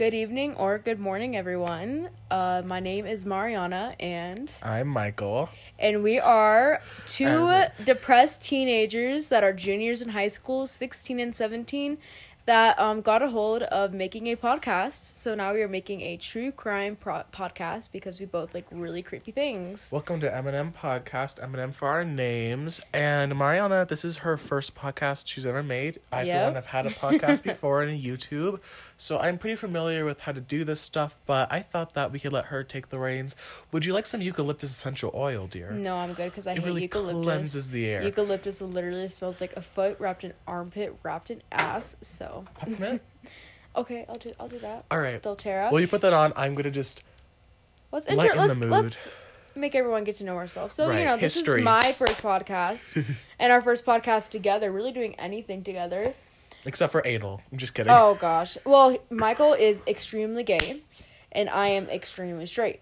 Good evening or good morning, everyone. Uh, my name is Mariana, and I'm Michael. and we are two depressed teenagers that are juniors in high school, sixteen and seventeen, that um got a hold of making a podcast. So now we are making a true crime pro- podcast because we both like really creepy things. Welcome to Eminem Podcast, Eminem for our names. And Mariana, this is her first podcast she's ever made. I, for Yep. one, have had a podcast before on YouTube, so I'm pretty familiar with how to do this stuff, but I thought that we could let her take the reins. Would you like some eucalyptus essential oil, dear? No, I'm good because I It hate really eucalyptus. cleanses the air. Eucalyptus literally smells like a foot wrapped in armpit, wrapped in ass. So Peppermint? okay, I'll do I'll do that. All right. Doterra. Well, you put that on. I'm going to just. let's lighten let's, the mood. let's make everyone get to know ourselves. So you know, this history. is my first podcast and our first podcast together. Really doing anything together. Except for anal. I'm just kidding. Oh gosh. Well, Michael is extremely gay, and I am extremely straight.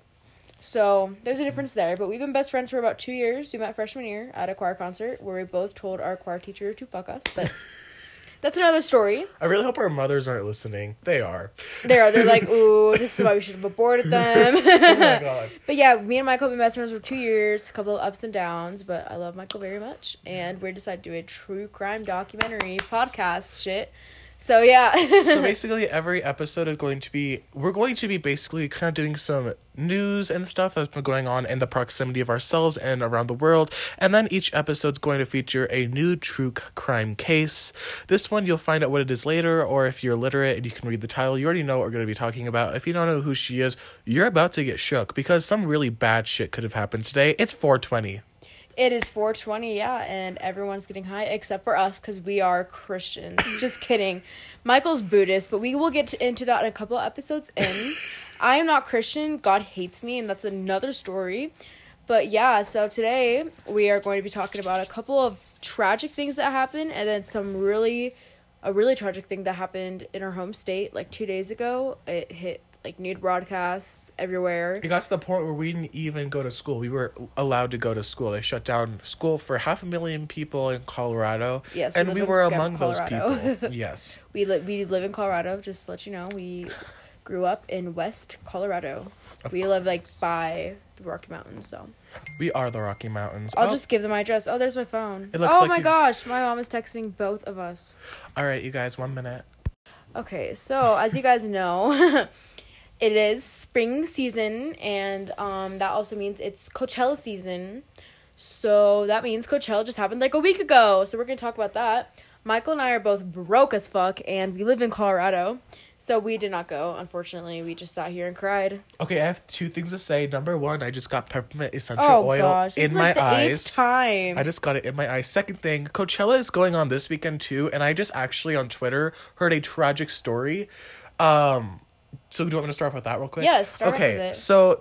So there's a difference there. But we've been best friends for about two years. We met freshman year at a choir concert where we both told our choir teacher to fuck us. But that's another story. I really hope our mothers aren't listening. They are. They are. They're like, ooh, this is why we should have aborted them. oh my god. but yeah, me and Michael have been best friends for two years. A couple of ups and downs, but I love Michael very much. And we decided to do a true crime documentary podcast shit. So yeah. so basically every episode is going to be we're going to be basically kind of doing some news and stuff that's been going on in the proximity of ourselves and around the world. And then each episode's going to feature a new true crime case. This one you'll find out what it is later or if you're literate and you can read the title you already know what we're going to be talking about. If you don't know who she is you're about to get shook because some really bad shit could have happened today. It's 420 It is 420, yeah, and everyone's getting high except for us because we are Christians. Just kidding. Michael's Buddhist, but we will get into that in a couple of episodes in. I am not Christian. God hates me, and that's another story. But yeah, so today we are going to be talking about a couple of tragic things that happened and then some really, a really tragic thing that happened in our home state like two days ago. It hit like nude broadcasts everywhere. It got to the point where we didn't even go to school. We were allowed to go to school. They shut down school for half a million people in Colorado. Yes, and we were among those people. yes. We li- we live in Colorado. Just to let you know, we grew up in West Colorado. Of we live like by the Rocky Mountains. So We are the Rocky Mountains. I'll Oh, just give them my address. Oh, there's my phone. It looks oh like my you- gosh, my mom is texting both of us. All right, you guys, one minute. Okay, so as you guys know, it is spring season, and um, that also means it's Coachella season. So that means Coachella just happened like a week ago. So we're gonna talk about that. Michael and I are both broke as fuck, and we live in Colorado. So we did not go. Unfortunately, we just sat here and cried. Okay, I have two things to say. Number one, I just got peppermint essential Oh oil gosh, in my like eyes. time. I just got it in my eyes. Second thing, Coachella is going on this weekend too, and I just actually on Twitter heard a tragic story. Um, so do you want me to start off with that real quick? Yes, start okay, with it. so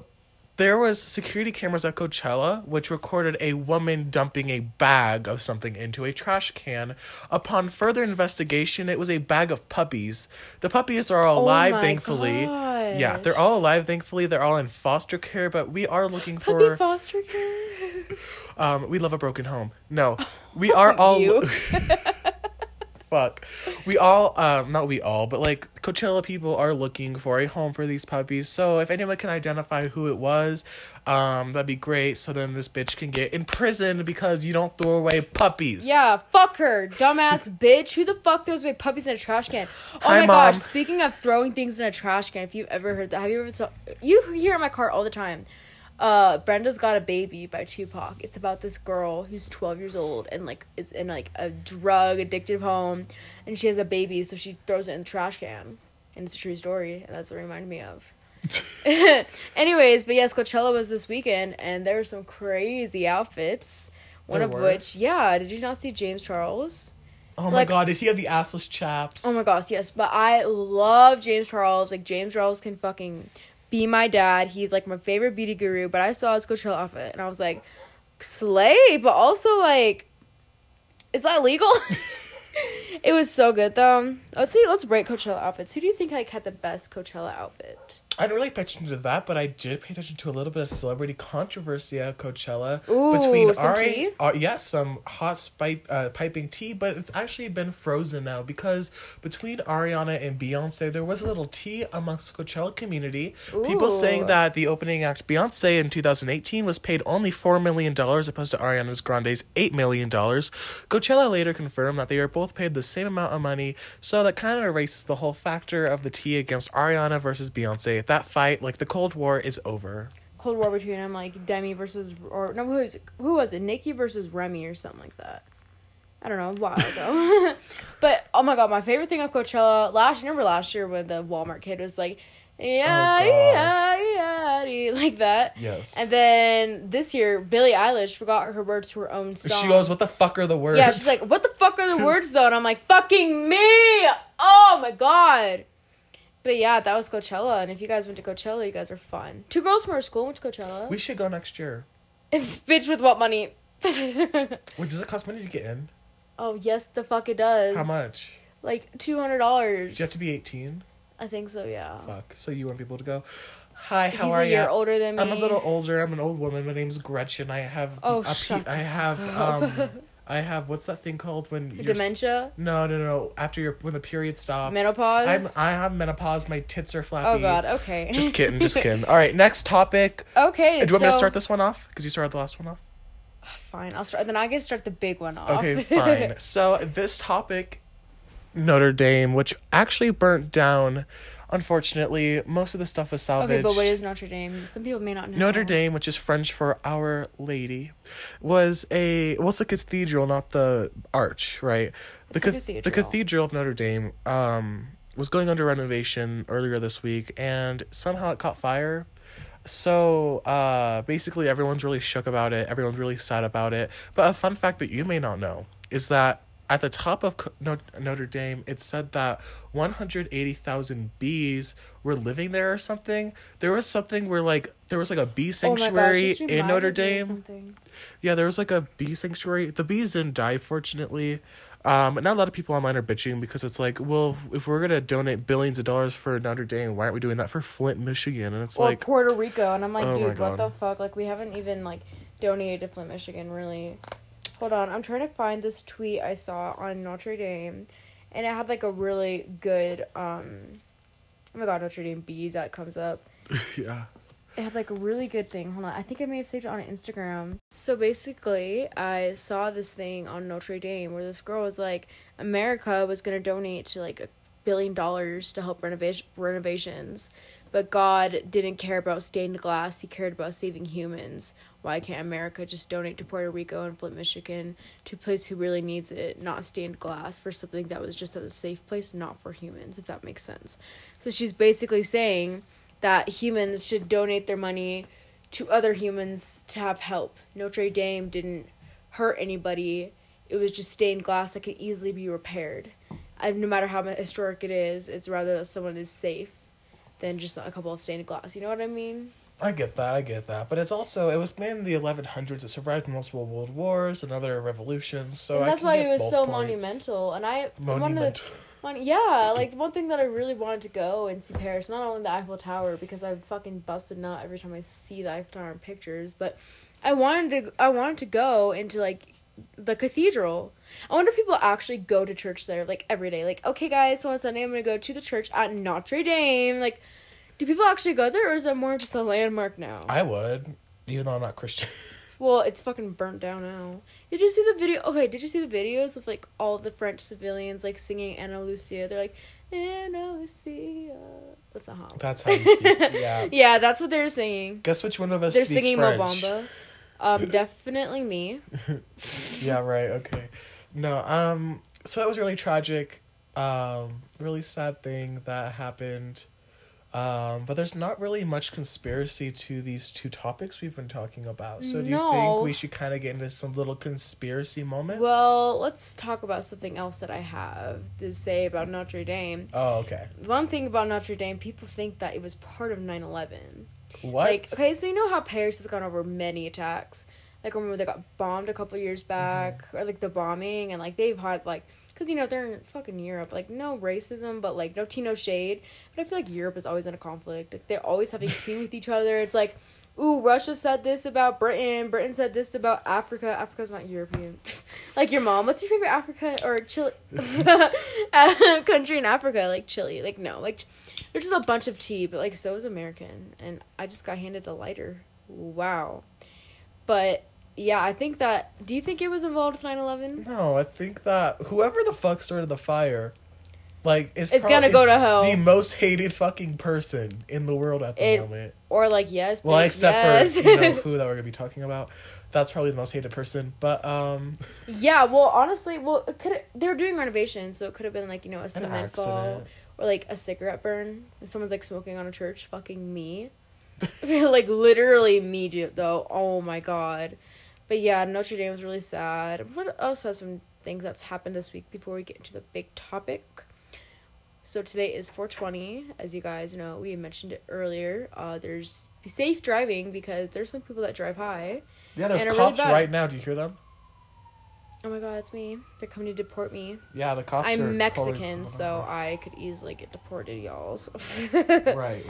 there was security cameras at Coachella which recorded a woman dumping a bag of something into a trash can. Upon further investigation, it was a bag of puppies. The puppies are all Oh alive, my thankfully. Yeah, they're all alive, thankfully. They're all in foster care, but we are looking Puppy for. foster care. Um, we love a broken home. No, we are all. Fuck. We all, um, not we all, but like Coachella people are looking for a home for these puppies. So if anyone can identify who it was, um, that'd be great. So then this bitch can get in prison because you don't throw away puppies. Yeah, fuck her, dumbass bitch. Who the fuck throws away puppies in a trash can? Oh Hi, my Mom. gosh! Speaking of throwing things in a trash can, if you've ever heard that, have you ever saw? You hear in my car all the time. Uh, Brenda's got a baby by Tupac. It's about this girl who's twelve years old and like is in like a drug addicted home, and she has a baby, so she throws it in the trash can, and it's a true story, and that's what it reminded me of. Anyways, but yes, Coachella was this weekend, and there were some crazy outfits. One There of were? which, yeah, did you not see James Charles? Oh my Like- god, did he have the assless chaps? Oh my gosh, yes. But I love James Charles. Like James Charles can fucking be my dad. He's like my favorite beauty guru. But I saw his Coachella outfit and I was like, slay. But also like, is that legal? it was so good though. Let's see. Let's rate Coachella outfits. Who do you think like had the best Coachella outfit? I didn't really pay attention to that, but I did pay attention to a little bit of celebrity controversy at Coachella Ooh, between some Ari. tea? Uh, yes, some hot spipe, uh, piping tea, but it's actually been frozen now because between Ariana and Beyonce, there was a little tea amongst the Coachella community. People saying that the opening act Beyonce in 2018 was paid only $4 million opposed to Ariana Grande's $8 million. Coachella later confirmed that they are both paid the same amount of money, so that kind of erases the whole factor of the tea against Ariana versus Beyonce. That fight, like the Cold War, is over. Cold War between them, like Demi versus or no, who was who was it? Nicki versus Remy or something like that. I don't know, a while ago. but oh my god, my favorite thing of Coachella last remember last year when the Walmart kid was like, yeah, Oh, yeah, yeah, like that. Yes. And then this year, Billie Eilish forgot her words to her own song. She goes, "What the fuck are the words?" Yeah, she's like, "What the fuck are the words though?" And I'm like, "Fucking me!" Oh my god. But yeah, that was Coachella, and if you guys went to Coachella, you guys are fun. Two girls from our school went to Coachella. "We should go next year." Bitch, with what money? Wait, does it cost money to get in? oh yes, the fuck it does. How much? Like two hundred dollars. Do you have to be eighteen? I think so. Yeah. Fuck. So you want people to go? Hi, how He's are a you? year older than me. I'm a little older. I'm an old woman. My name's Gretchen. I have. Oh, a pe- shut I have. Um, I have. What's that thing called when you're Dementia. No, no, no. After your when the period stops. Menopause? I'm. I have menopause. My tits are flappy. Oh god. Okay. Just kidding. Just kidding. All right. Next topic. okay. Do you want me to so- start this one off? Because you started the last one off. Ah, fine. I'll start. Then I can start the big one off. Okay, fine. So this topic, Notre Dame, which actually burnt down. Unfortunately, most of the stuff was salvaged. okay, but what is Notre Dame? Some people may not know. Notre Dame, which is French for Our Lady, was a well, it's a cathedral, not the arch, right? The, It's a cath- the cathedral. cathedral of Notre Dame um, was going under renovation earlier this week, and somehow it caught fire. So uh, basically, everyone's really shook about it. Everyone's really sad about it. But a fun fact that you may not know is that at the top of Notre Dame, it said that 180,000 bees were living there or something. There was something where like there was like a bee Oh gosh, sanctuary in Notre reminded me of Dame. Yeah, there was like a bee sanctuary. The bees didn't die, fortunately. Um, but now a lot of people online are bitching because it's like, well, if we're gonna donate billions of dollars for Notre Dame, why aren't we doing that for Flint, Michigan? And it's or like, Puerto Rico, and I'm like, Oh dude, what the fuck? Like, we haven't even like donated to Flint, Michigan, really. Hold on, I'm trying to find this tweet I saw on Notre Dame, and it had like a really good um. Oh my god, Notre Dame bees that comes up. yeah, It had like a really good thing. Hold on, I think I may have saved it on Instagram. So basically, I saw this thing on Notre Dame where this girl was like, America was gonna donate to like a billion dollars to help renovation renovations, but God didn't care about stained glass. He cared about saving humans. Why can't America just donate to Puerto Rico and Flint, Michigan, to a place who really needs it, not stained glass for something that was just at a safe place, not for humans, if that makes sense. So she's basically saying that humans should donate their money to other humans to have help. Notre Dame didn't hurt anybody. It was just stained glass that could easily be repaired. And no matter how historic it is, it's rather that someone is safe than just a couple of stained glass. You know what I mean? I get that, I get that. But it's also it was made in the 1100s. It survived multiple world wars and other revolutions. So and that's why it was so points. monumental. And I one of the one, yeah, like one thing that I really wanted to go and see Paris, not only the Eiffel Tower because I fucking busted nut every time I see the Eiffel Tower in pictures, but I wanted to I wanted to go into like the cathedral. I wonder if people actually go to church there like every day. Like, okay guys, so on Sunday I'm gonna go to the church at Notre Dame. Like, do people actually go there or is it more just a landmark now? I would, even though I'm not Christian. Well, it's fucking burnt down now. Did you see the video? Okay, did you see the videos of like all the French civilians like singing Anna Lucia? They're like Anna Lucia. That's not how. That's how you speak. Yeah. Yeah, that's what they're singing. Guess which one of us They're singing French? Mobamba. Um, definitely me. yeah, right. Okay. No, um so it was really tragic. Um really sad thing that happened. Um but there's not really much conspiracy to these two topics we've been talking about. So do you think we should kind of get into some little conspiracy moment? Well, let's talk about something else that I have to say about Notre Dame. oh, okay. One thing about Notre Dame, people think that it was part of 9 11. What? Like, okay, so you know how Paris has gone over many attacks. Like, remember they got bombed a couple years mm-hmm. back, or like the bombing, and like they've had like because you know they're in fucking Europe. Like no racism, but like no Tino shade. But I feel like Europe is always in a conflict. Like they're always having tea with each other. It's like, ooh, Russia said this about Britain. Britain said this about Africa. Africa's not European. like your mom. What's your favorite Africa or Chile um, country in Africa? Like Chile. Like no. Like there's just a bunch of tea, but like so is American. And I just got handed a lighter. Wow. But yeah, I think that. Do you think it was involved with 9 11? No, I think that whoever the fuck started the fire, like, is It's prob- gonna go is to hell. The most hated fucking person in the world at the It- moment. Or like, yes. Well, bitch, except yes. for you know who that we're gonna be talking about. That's probably the most hated person. But um, yeah, well, honestly, well, it could they were doing renovations, so it could have been like, you know, a cement fall or like a cigarette burn. If someone's like smoking on a church, fucking me. like, literally me, though. Oh my god. But yeah, Notre Dame was really sad. What else has some things that's happened this week before we get into the big topic? So today is 420. As you guys know, we mentioned it earlier. Uh, there's be safe driving because there's some people that drive high. yeah, there's are really cops right now. Do you hear them? Oh my god, that's me. They're coming to deport me. Yeah, the cops. I'm Mexican, so. I could easily get deported, y'all. right, right.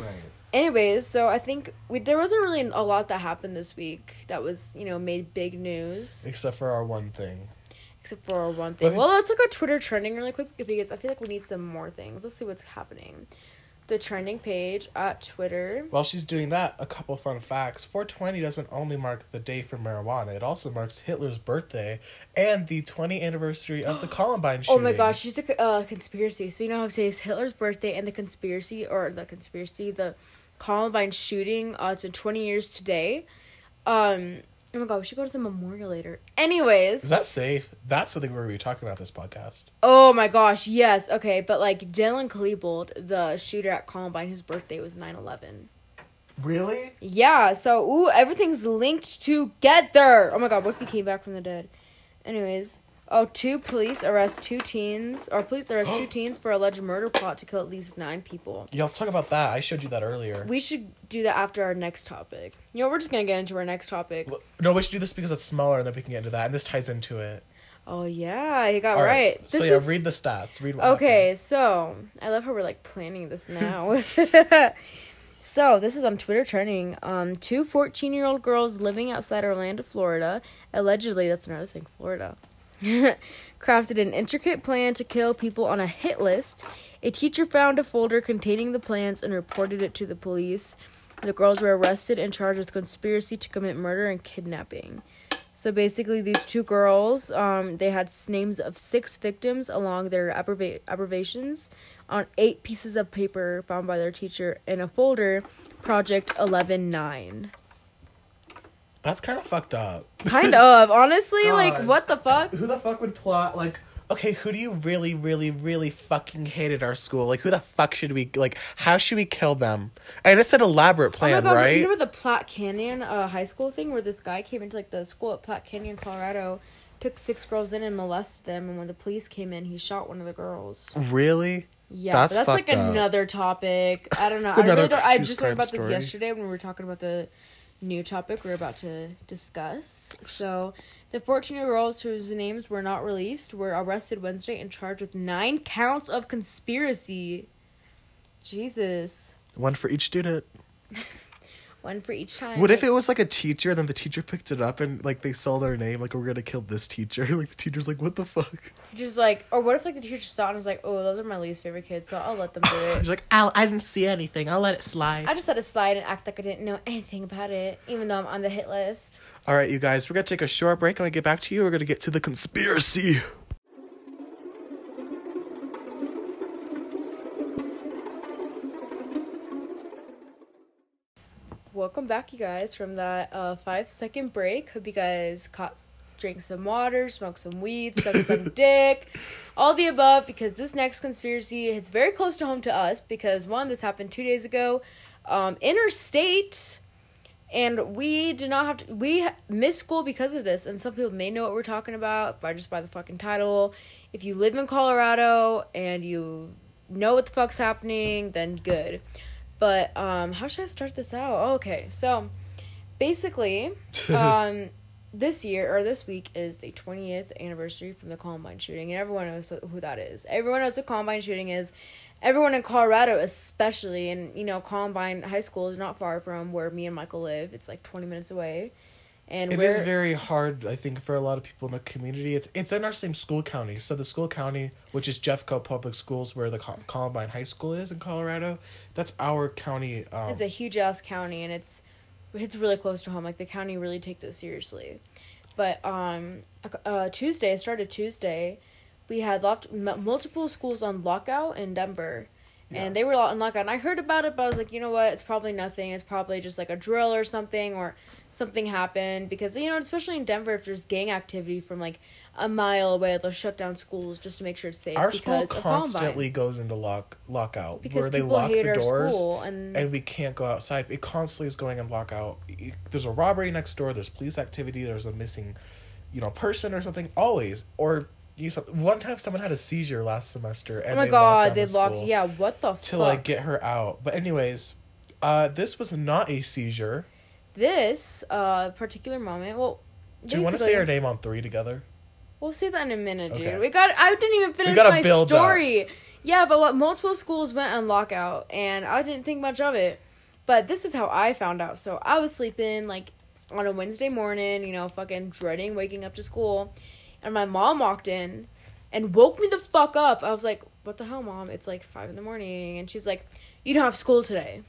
Anyways, so I think we there wasn't really a lot that happened this week that was you know made big news Except for our one thing. Except for one thing. Well, let's look at Twitter trending really quick because I feel like we need some more things. Let's see what's happening. The trending page at Twitter. While she's doing that, a couple fun facts. 420 doesn't only mark the day for marijuana, it also marks Hitler's birthday and the 20th anniversary of the Columbine shooting. Oh my gosh, she's a uh, conspiracy. So you know how today's Hitler's birthday and the conspiracy or the conspiracy, the Columbine shooting. Uh, it's been twenty years today. Um, oh my god, we should go to the memorial later. Anyways, Is that safe? That's something we're going to be talking about this podcast. oh my gosh, yes, okay, but like Dylan Klebold, the shooter at Columbine, his birthday was 9-11. Really? Yeah, so ooh, everything's linked together. Oh my god, what if he came back from the dead? Anyways, oh, two police arrest two teens, or police arrest two teens for alleged murder plot to kill at least nine people. Let's talk about that. I showed you that earlier. We should do that after our next topic. You know, we're just gonna get into our next topic. no, we should do this because it's smaller and then we can get into that. And this ties into it. Oh yeah, you got All right. So, This yeah, is- read the stats. Read what Okay, so I love how we're like planning this now. so this is on Twitter trending. Um, two 14 year old girls living outside Orlando, Florida, allegedly, that's another thing, Florida, crafted an intricate plan to kill people on a hit list. A teacher found a folder containing the plans and reported it to the police. The girls were arrested and charged with conspiracy to commit murder and kidnapping. So basically, these two girls, um, they had names of six victims along their abbreviations on eight pieces of paper found by their teacher in a folder, Project Eleven Nine. That's kind of fucked up. Kind of, honestly, like what the fuck? Who the fuck would plot like? Okay, who do you really, really, really fucking hate at our school? Like, who the fuck should we like? How should we kill them? And it's an elaborate Oh plan, my god, right? you remember the Platte Canyon uh, high school thing where this guy came into like the school at Platte Canyon, Colorado, took six girls in and molested them, and when the police came in, he shot one of the girls. really? Yeah, That's but that's like up. another topic. I don't know. I really don't. I just learned crime about this yesterday when we were talking about the new topic we are about to discuss. So, the 14 year olds whose names were not released were arrested Wednesday and charged with nine counts of conspiracy. Jesus. One for each student. One for each time. What if it was like a teacher, then the teacher picked it up and like they saw their name, like oh, we're gonna kill this teacher. Like the teacher's like, what the fuck? Just like, or what if like the teacher saw it and was like, oh, those are my least favorite kids, so I'll let them do it. She's like, Al, I didn't see anything. I'll let it slide. I just let it slide and act like I didn't know anything about it, even though I'm on the hit list. All right, you guys, we're gonna take a short break. and we get back to you, we're gonna get to the conspiracy. Welcome back, you guys, from that uh, five second break. Hope you guys caught, drank some water, smoked some weed, sucked some dick, all the above. Because this next conspiracy hits very close to home to us. Because one, this happened two days ago, um, interstate, and we did not have to. We missed school because of this. And some people may know what we're talking about by just by the fucking title. If you live in Colorado and you know what the fuck's happening, then good. But um, how should I start this out? Oh, okay, so basically, um, this year or this week is the 20th anniversary from the Columbine shooting, and everyone knows who that is. Everyone knows what Columbine shooting is. Everyone in Colorado, especially, and you know, Columbine High School is not far from where me and Michael live. It's like 20 minutes away. And It is very hard, I think, for a lot of people in the community. It's it's in our same school county. So the school county, which is Jeffco Public Schools, where the Col- Columbine High School is in Colorado, that's our county. Um, It's a huge ass county, and it's it's really close to home. Like the county really takes it seriously. But um, uh, Tuesday started Tuesday. We had m- multiple schools on lockout in Denver, and they were on lockout. And I heard about it, but I was like, you know what? It's probably nothing. It's probably just like a drill or something, or something happened because you know, especially in Denver, if there's gang activity from like a mile away, they'll shut down schools just to make sure it's safe. our school because of Columbine. constantly goes into lock lockout because where they lock the doors and and we can't go outside. It constantly is going in lockout. There's a robbery next door. There's police activity. There's a missing, you know, person or something. Always or you. some- One time, someone had a seizure last semester, and oh my they god, locked they the locked. Yeah, what the to fuck? like get her out. But anyways, uh, this was not a seizure. this uh particular moment. Well, Do you want to say our name on three together? We'll say that in a minute, dude. Okay. We got. I didn't even finish my build up. story. Yeah, but what multiple schools went on lockout, and I didn't think much of it. But this is how I found out. So I was sleeping like on a Wednesday morning, you know, fucking dreading waking up to school, and my mom walked in and woke me the fuck up. I was like, "What the hell, mom? It's like five in the morning," and she's like, "You don't have school today."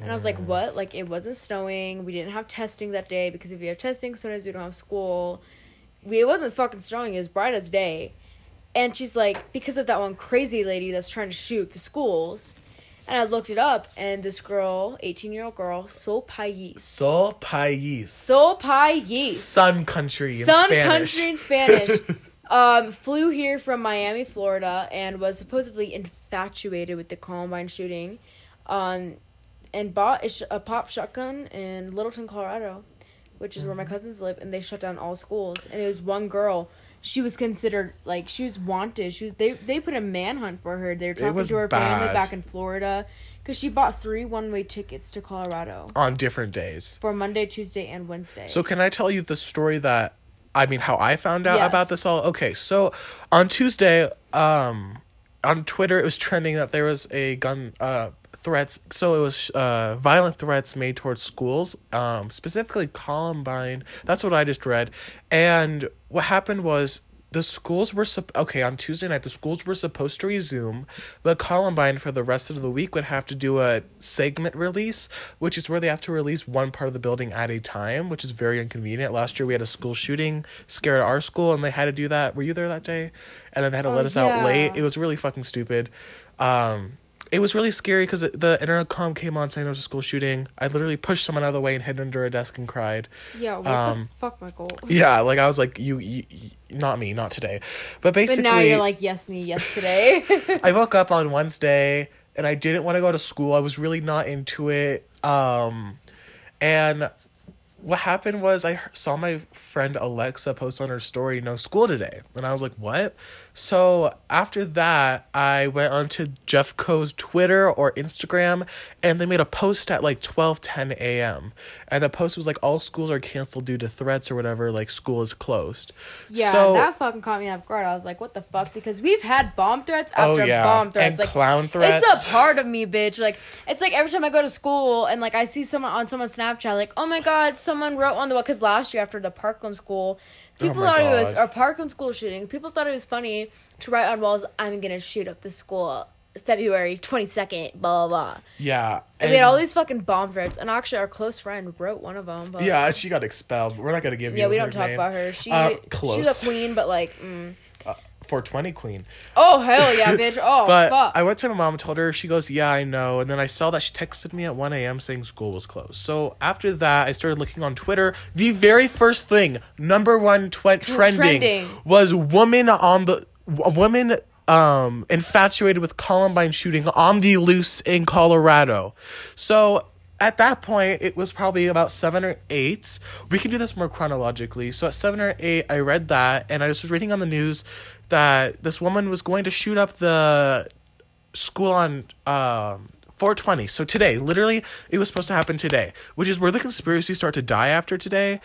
And I was like, mm. what? Like, it wasn't snowing. We didn't have testing that day because if we have testing, sometimes we don't have school. We, it wasn't fucking snowing. It was bright as day. And she's like, because of that one crazy lady that's trying to shoot the schools. And I looked it up, and this girl, 18 year old girl, Sol Pais. Sol Pais. Sol Pais. Sun Country in Sun Spanish. Country in Spanish. um, flew here from Miami, Florida, and was supposedly infatuated with the Columbine shooting, um, and bought a, sh- a pop shotgun in Littleton, Colorado, which is where Mm-hmm. my cousins live, and they shut down all schools. And it was one girl. She was considered like she was wanted. She was they they put a manhunt for her. They were talking to her family back in Florida because she bought three one way tickets to Colorado on different days. for Monday, Tuesday, and Wednesday. So can I tell you the story that I mean how I found out Yes. about this all? Okay, so on Tuesday, um on Twitter it was trending that there was a gun uh threats so it was uh violent threats made towards schools um specifically Columbine. That's what I just read. And what happened was the schools were sup- okay on Tuesday night the schools were supposed to resume but Columbine for the rest of the week would have to do a segment release which is where they have to release one part of the building at a time which is very inconvenient. Last year we had a school shooting scare at our school and they had to do that. Were you there that day? And then they had to Oh, let us out late. it was really fucking stupid. Um it was really scary because the intercom came on saying there was a school shooting. I literally pushed someone out of the way and hid under a desk and cried. yeah, what um, the fuck, Michael? Yeah, like I was like, you, you, you not me, not today. But But basically, now you're like, yes, me, yes, today. I woke up on Wednesday and I didn't want to go to school. I was really not into it. Um, and what happened was I saw my friend Alexa post on her story, no school today. And I was like, what? So after that, I went onto Jeffco's Twitter or Instagram and they made a post at like 12 10 a.m. And the post was like, all schools are canceled due to threats or whatever, like school is closed. yeah, so, that fucking caught me off guard. I was like, what the fuck? Because we've had bomb threats Oh, after yeah. bomb threats. And like, clown threats. It's a part of me, bitch. Like, it's like every time I go to school and like I see someone on someone's Snapchat, like, oh my god, someone wrote on the wall. Because last year after the Parkland school, people Oh thought it was God. a Parkland school shooting. People thought it was funny to write on walls, I'm gonna shoot up the school February 22nd, blah, blah, blah. yeah. And we had all these fucking bomb threats, and actually, our close friend wrote one of them. But Yeah, she got expelled. We're not gonna give you. yeah, we don't talk name. about her. She Uh, she's a queen, but like, mm. Four twenty queen. oh hell yeah, bitch. Oh But fuck. I went to my mom, and told her. She goes, "Yeah, I know." And then I saw that she texted me at one a.m. saying school was closed. So after that, I started looking on Twitter. The very first thing, number one tw- trending, trending. was woman on the woman um infatuated with Columbine shooting on the loose in Colorado. So at that point, it was probably about seven or eight. We can do this more chronologically. So at seven or eight, I read that, and I was reading on the news that this woman was going to shoot up the school on um 420. So today, literally, it was supposed to happen today, which is where the conspiracies start to die after today.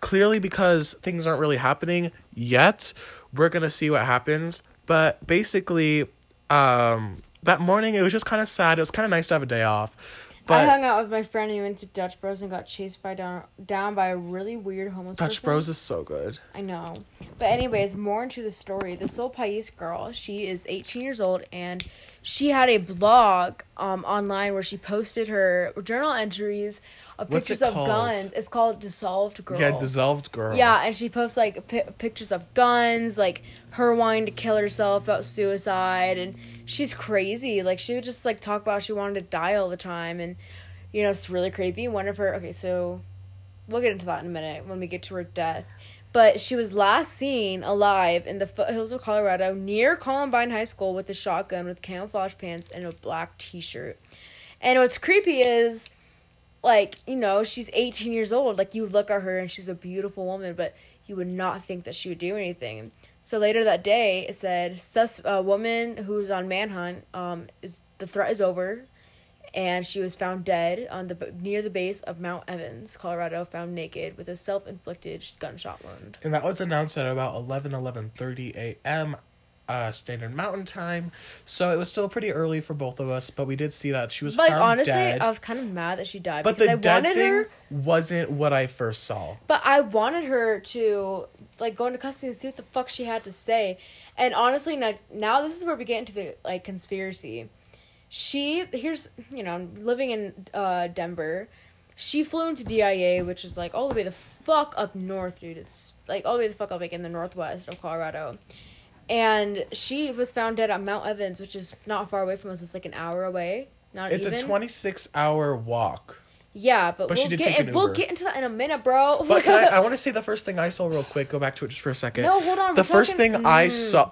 clearly because things aren't really happening yet. We're gonna see what happens. But basically, um, that morning it was just kind of sad. It was kind of nice to have a day off. I hung out with my friend and we went to Dutch Bros and got chased by down down by a really weird homeless Dutch person. Bros is so good. I know. But anyways, more into the story. The Sol Pais girl, she is 18 years old and she had a blog um online where she posted her journal entries of What's pictures of guns. It's called Dissolved Girl. Yeah, dissolved girl. Yeah, and she posts like pi pictures of guns, like her wanting to kill herself, about suicide, and she's crazy. Like she would just like talk about she wanted to die all the time, and you know it's really creepy. One of her, okay, so we'll get into that in a minute when we get to her death. But she was last seen alive in the foothills of Colorado near Columbine High School with a shotgun, with camouflage pants and a black T-shirt. And what's creepy is like you know she's 18 years old. Like you look at her and she's a beautiful woman but you would not think that she would do anything. So later that day it said sus a woman who's on manhunt um is the threat is over and she was found dead on the near the base of Mount Evans, Colorado, found naked with a self-inflicted gunshot wound. And that was announced at about 11, 11.30 a.m. Uh, standard mountain time. So it was still pretty early for both of us, but we did see that she was But honestly, dead. I was kind of mad that she died but because the I dead wanted thing her wasn't what I first saw. But I wanted her to like go into custody and see what the fuck she had to say. And honestly, now, now this is where we get into the like conspiracy. She here's you know living in uh Denver. She flew into DIA, which is like all the way the fuck up north, dude. It's like all the way the fuck up like in the northwest of Colorado. And she was found dead at Mount Evans, which is not far away from us. It's like an hour away. Not It's even. a 26 hour walk. Yeah, but, But she we'll did get take an in- we'll get into that in a minute, bro. But I, I want to say the first thing I saw real quick. Go back to it just for a second. No, hold on, The first talking- thing I Mm. saw,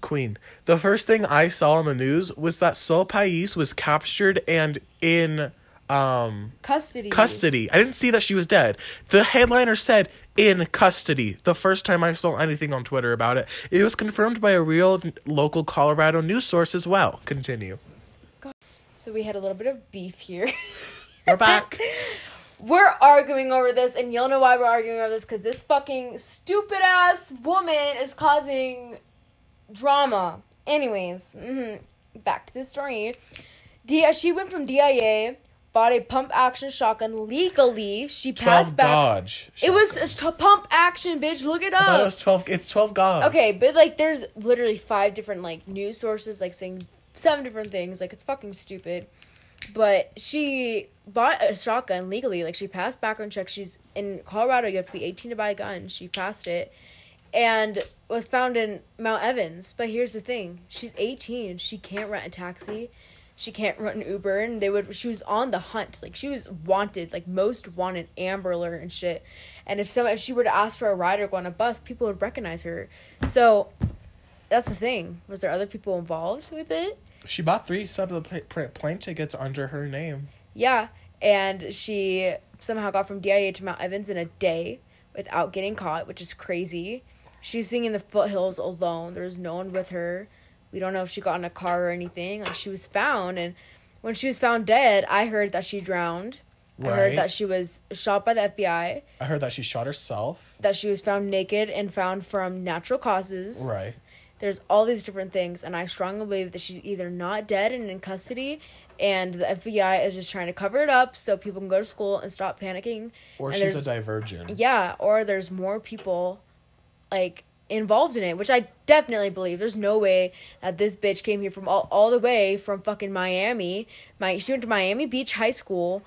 Queen. The first thing I saw on the news was that Sol Pais was captured and in um custody. custody. I didn't see that she was dead. The headliner said in custody. The first time I saw anything on Twitter about it, it was confirmed by a real local Colorado news source as well. Continue. So we had a little bit of beef here. We're back. we're arguing over this, and you'll know why we're arguing over this because this fucking stupid ass woman is causing drama. Anyways, mhm, back to the story. D- she went from DIA, bought a pump action shotgun legally. She passed back. Dodge. It was a t- pump action, bitch. Look it thought it was twelve. It's twelve Gauge. Okay, but like there's literally five different like news sources like saying seven different things. Like it's fucking stupid. But she bought a shotgun legally. Like she passed background checks. She's in Colorado. You have to be 18 to buy a gun. She passed it, and was found in Mount Evans. But here's the thing: she's 18. She can't rent a taxi. She can't rent an Uber, and they would. She was on the hunt. Like she was wanted, like most wanted, Amber Alert and shit. And if some, if she were to ask for a ride or go on a bus, people would recognize her. So, that's the thing. Was there other people involved with it? She bought three pla- plane tickets under her name. Yeah, and she somehow got from DIA to Mount Evans in a day without getting caught, which is crazy. She was sitting in the foothills alone. There was no one with her. We don't know if she got in a car or anything. Like she was found, and when she was found dead, I heard that she drowned. Right. I heard that she was shot by the FBI. I heard that she shot herself. That she was found naked and found from natural causes. Right. There's all these different things, and I strongly believe that she's either not dead and in custody, and the FBI is just trying to cover it up so people can go to school and stop panicking. Or And she's a divergent. Yeah, or there's more people like involved in it, which I definitely believe. There's no way that this bitch came here from all, all the way from fucking Miami. My she went to Miami Beach High School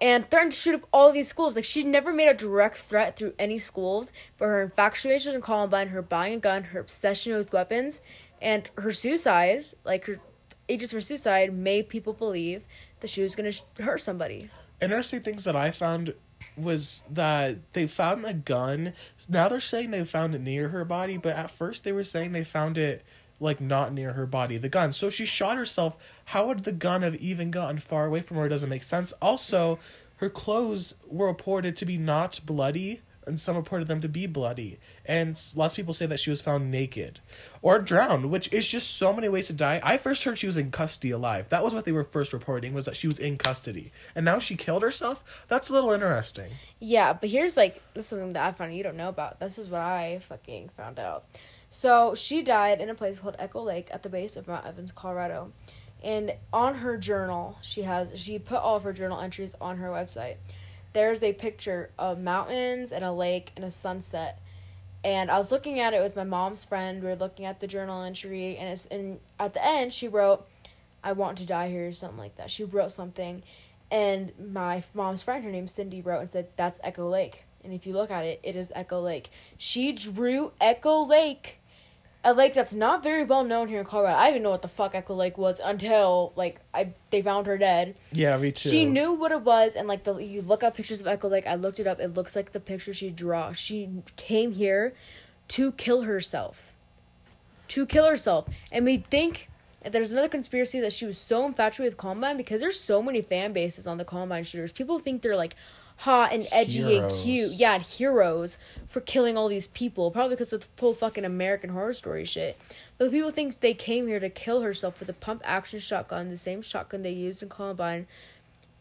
and threatened to shoot up all these schools. Like she never made a direct threat through any schools, but her infatuation in Columbine, her buying a gun, her obsession with weapons, and her suicide, like her ages for suicide, made people believe that she was gonna hurt somebody. Interesting things that I found was that they found the gun. Now they're saying they found it near her body, but at first they were saying they found it like not near her body. The gun. So she shot herself. How would the gun have even gotten far away from her? It doesn't make sense. Also, her clothes were reported to be not bloody and some reported them to be bloody. And lots of people say that she was found naked or drowned, which is just so many ways to die. I first heard she was in custody alive. That was what they were first reporting was that she was in custody, and now she killed herself. That's a little interesting. Yeah, but here's like this is something that I found you don't know about. This is what I fucking found out. So she died in a place called Echo Lake at the base of Mount Evans, Colorado. And on her journal, she has she put all of her journal entries on her website. There's a picture of mountains and a lake and a sunset. And I was looking at it with my mom's friend. We were looking at the journal entry, and it's and at the end she wrote, "I want to die here" or something like that. She wrote something, and my mom's friend, her name's Cindy, wrote and said, "That's Echo Lake." And if you look at it, it is Echo Lake. She drew Echo Lake a lake that's not very well known here in Colorado. I didn't know what the fuck Echo Lake was until like I they found her dead. Yeah, me too. She knew what it was, and like the you look up pictures of Echo Lake. I looked it up. It looks like the picture she draw. She came here to kill herself. To kill herself, and we think there's another conspiracy that she was so infatuated with Columbine because there's so many fan bases on the Columbine shooters. People think they're like hot and edgy Heroes. and cute. Yeah, and heroes for killing all these people. Probably because of the full fucking American horror story shit. But people think they came here to kill herself with a pump action shotgun, the same shotgun they used in Columbine,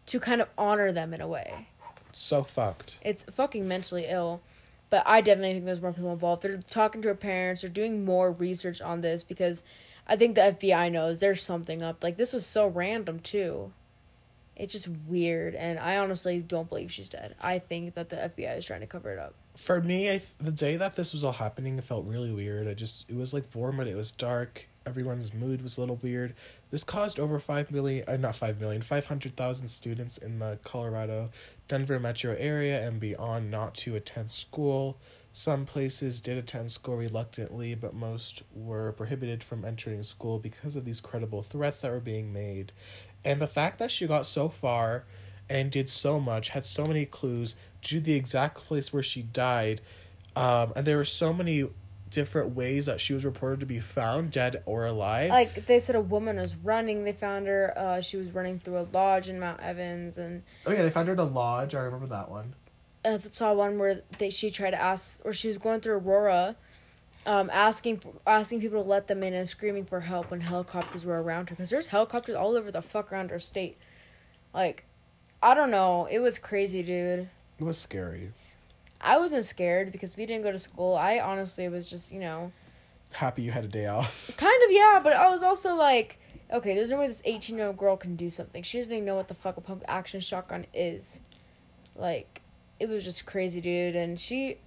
to kind of honor them in a way. so fucked. It's fucking mentally ill. But I definitely think there's more people involved. They're talking to her parents. They're doing more research on this because I think the FBI knows there's something up. Like this was so random too. It's just weird, and I honestly don't believe she's dead. I think that the FBI is trying to cover it up. For me, I th- the day that this was all happening, it felt really weird. I just it was like warm, but it was dark. Everyone's mood was a little weird. This caused over five million, uh, not five million, five hundred thousand students in the Colorado, Denver metro area and beyond not to attend school. Some places did attend school reluctantly, but most were prohibited from entering school because of these credible threats that were being made. And the fact that she got so far and did so much, had so many clues to the exact place where she died, um, and there were so many different ways that she was reported to be found, dead or alive. Like they said, a woman was running. They found her. Uh, she was running through a lodge in Mount Evans, and oh yeah, they found her in a lodge. I remember that one. I saw one where they she tried to ask, or she was going through Aurora, um, asking for, asking people to let them in and screaming for help when helicopters were around her because there's helicopters all over the fuck around her state. Like, I don't know. It was crazy, dude. It was scary. I wasn't scared because we didn't go to school. I honestly was just, you know, Happy you had a day off. kind of yeah, but I was also like, okay, there's no way this 18 year old girl can do something. She doesn't even know what the fuck a pump action shotgun is. Like, it was just crazy, dude. And she,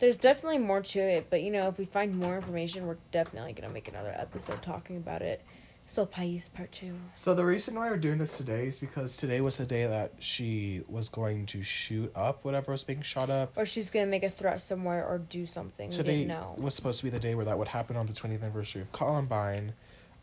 there's definitely more to it, but you know, if we find more information, we're definitely gonna make another episode talking about it. So, Pais part two. So the reason why we're doing this today is because today was the day that she was going to shoot up whatever was being shot up. Or she's gonna make a threat somewhere or do something. Today was supposed to be the day where that would happen on the 20th anniversary of Columbine.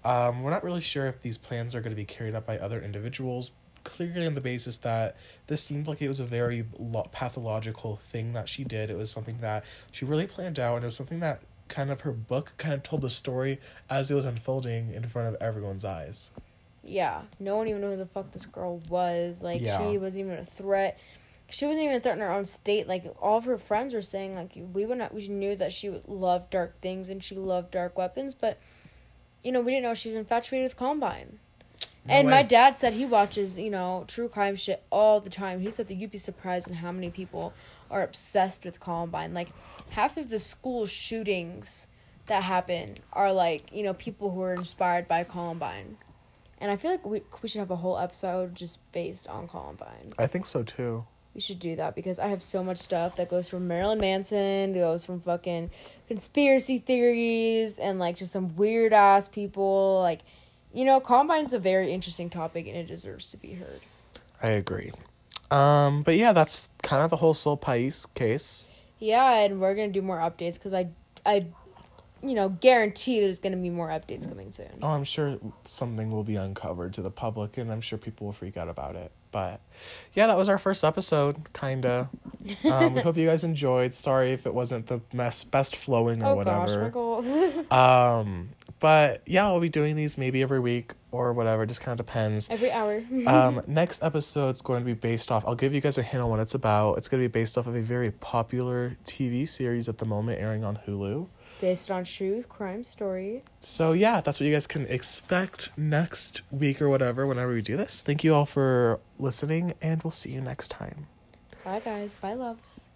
Um, we're not really sure if these plans are going to be carried out by other individuals. Clearly, on the basis that this seemed like it was a very lo- pathological thing that she did. It was something that she really planned out, and it was something that kind of her book kind of told the story as it was unfolding in front of everyone's eyes. Yeah, no one even knew who the fuck this girl was. Like Yeah. she wasn't even a threat. She wasn't even a threat in her own state. Like all of her friends were saying, like we would not, we knew that she would love dark things and she loved dark weapons, but you know we didn't know she was infatuated with Columbine. No and my dad said he watches you know true crime shit all the time. He said that you'd be surprised in how many people are obsessed with Columbine. Like half of the school shootings that happen are like you know people who are inspired by Columbine. And I feel like we we should have a whole episode just based on Columbine. I think so too. We should do that because I have so much stuff that goes from Marilyn Manson, goes from fucking conspiracy theories and like just some weird ass people. Like, you know, Columbine's a very interesting topic and it deserves to be heard. I agree. Um, but yeah, that's kind of the whole Sol Pais case. Yeah, and we're gonna do more updates because I, I, you know, guarantee there's gonna be more updates coming soon. Oh, I'm sure something will be uncovered to the public, and I'm sure people will freak out about it. But yeah, that was our first episode, kinda. Um, we hope you guys enjoyed. Sorry if it wasn't the mess, best flowing or Oh whatever. gosh, Michael. Um, but yeah, I'll be doing these maybe every week or whatever. Just kind of depends. Every hour. um, next episode's going to be based off. I'll give you guys a hint on what it's about. It's going to be based off of a very popular TV series at the moment, airing on Hulu. Based on true crime story. So yeah, that's what you guys can expect next week or whatever. Whenever we do this, thank you all for listening, and we'll see you next time. Bye, guys. Bye, loves.